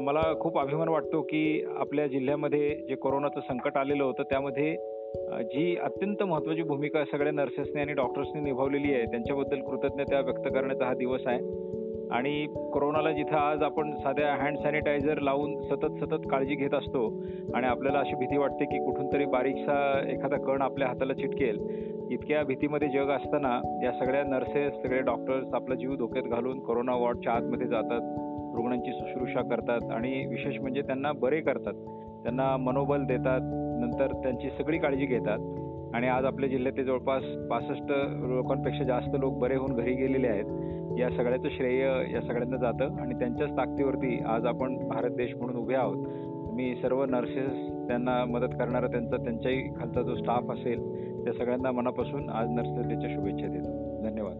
मला खूप अभिमान वाटतो की आपल्या जिल्ह्यामध्ये जे कोरोनाचं संकट आलेलं होतं त्यामध्ये जी अत्यंत महत्त्वाची भूमिका सगळ्या नर्सेसने आणि डॉक्टर्सनी निभावलेली आहे त्यांच्याबद्दल कृतज्ञता व्यक्त करण्याचा हा दिवस आहे. आणि कोरोनाला जिथं आज आपण साध्या हँड सॅनिटायझर लावून सतत सतत काळजी घेत असतो आणि आपल्याला अशी भीती वाटते की कुठून तरी बारीकसा एखादा कण आपल्या हाताला चिटकेल इतक्या भीतीमध्ये जग असताना या सगळ्या नर्सेस सगळे डॉक्टर्स आपला जीव धोक्यात घालून कोरोना वॉर्डच्या आतमध्ये जातात. रुग्णांची शुश्रूषा करतात आणि विशेष म्हणजे त्यांना बरे करतात. त्यांना मनोबल देतात नंतर त्यांची सगळी काळजी घेतात. आणि आज आपल्या जिल्ह्यातले जवळपास पासष्ट लोकांपेक्षा जास्त लोक बरे होऊन घरी गेलेले आहेत. या सगळ्याचं श्रेय या सगळ्यांना जातं आणि त्यांच्याच ताकदीवरती आज आपण भारत देश म्हणून उभे आहोत. मी सर्व नर्सेस त्यांना मदत करणारा त्यांचा त्यांच्याही खालचा जो स्टाफ असेल त्या सगळ्यांना मनापासून आज नर्सेस डेच्या शुभेच्छा देतो. धन्यवाद.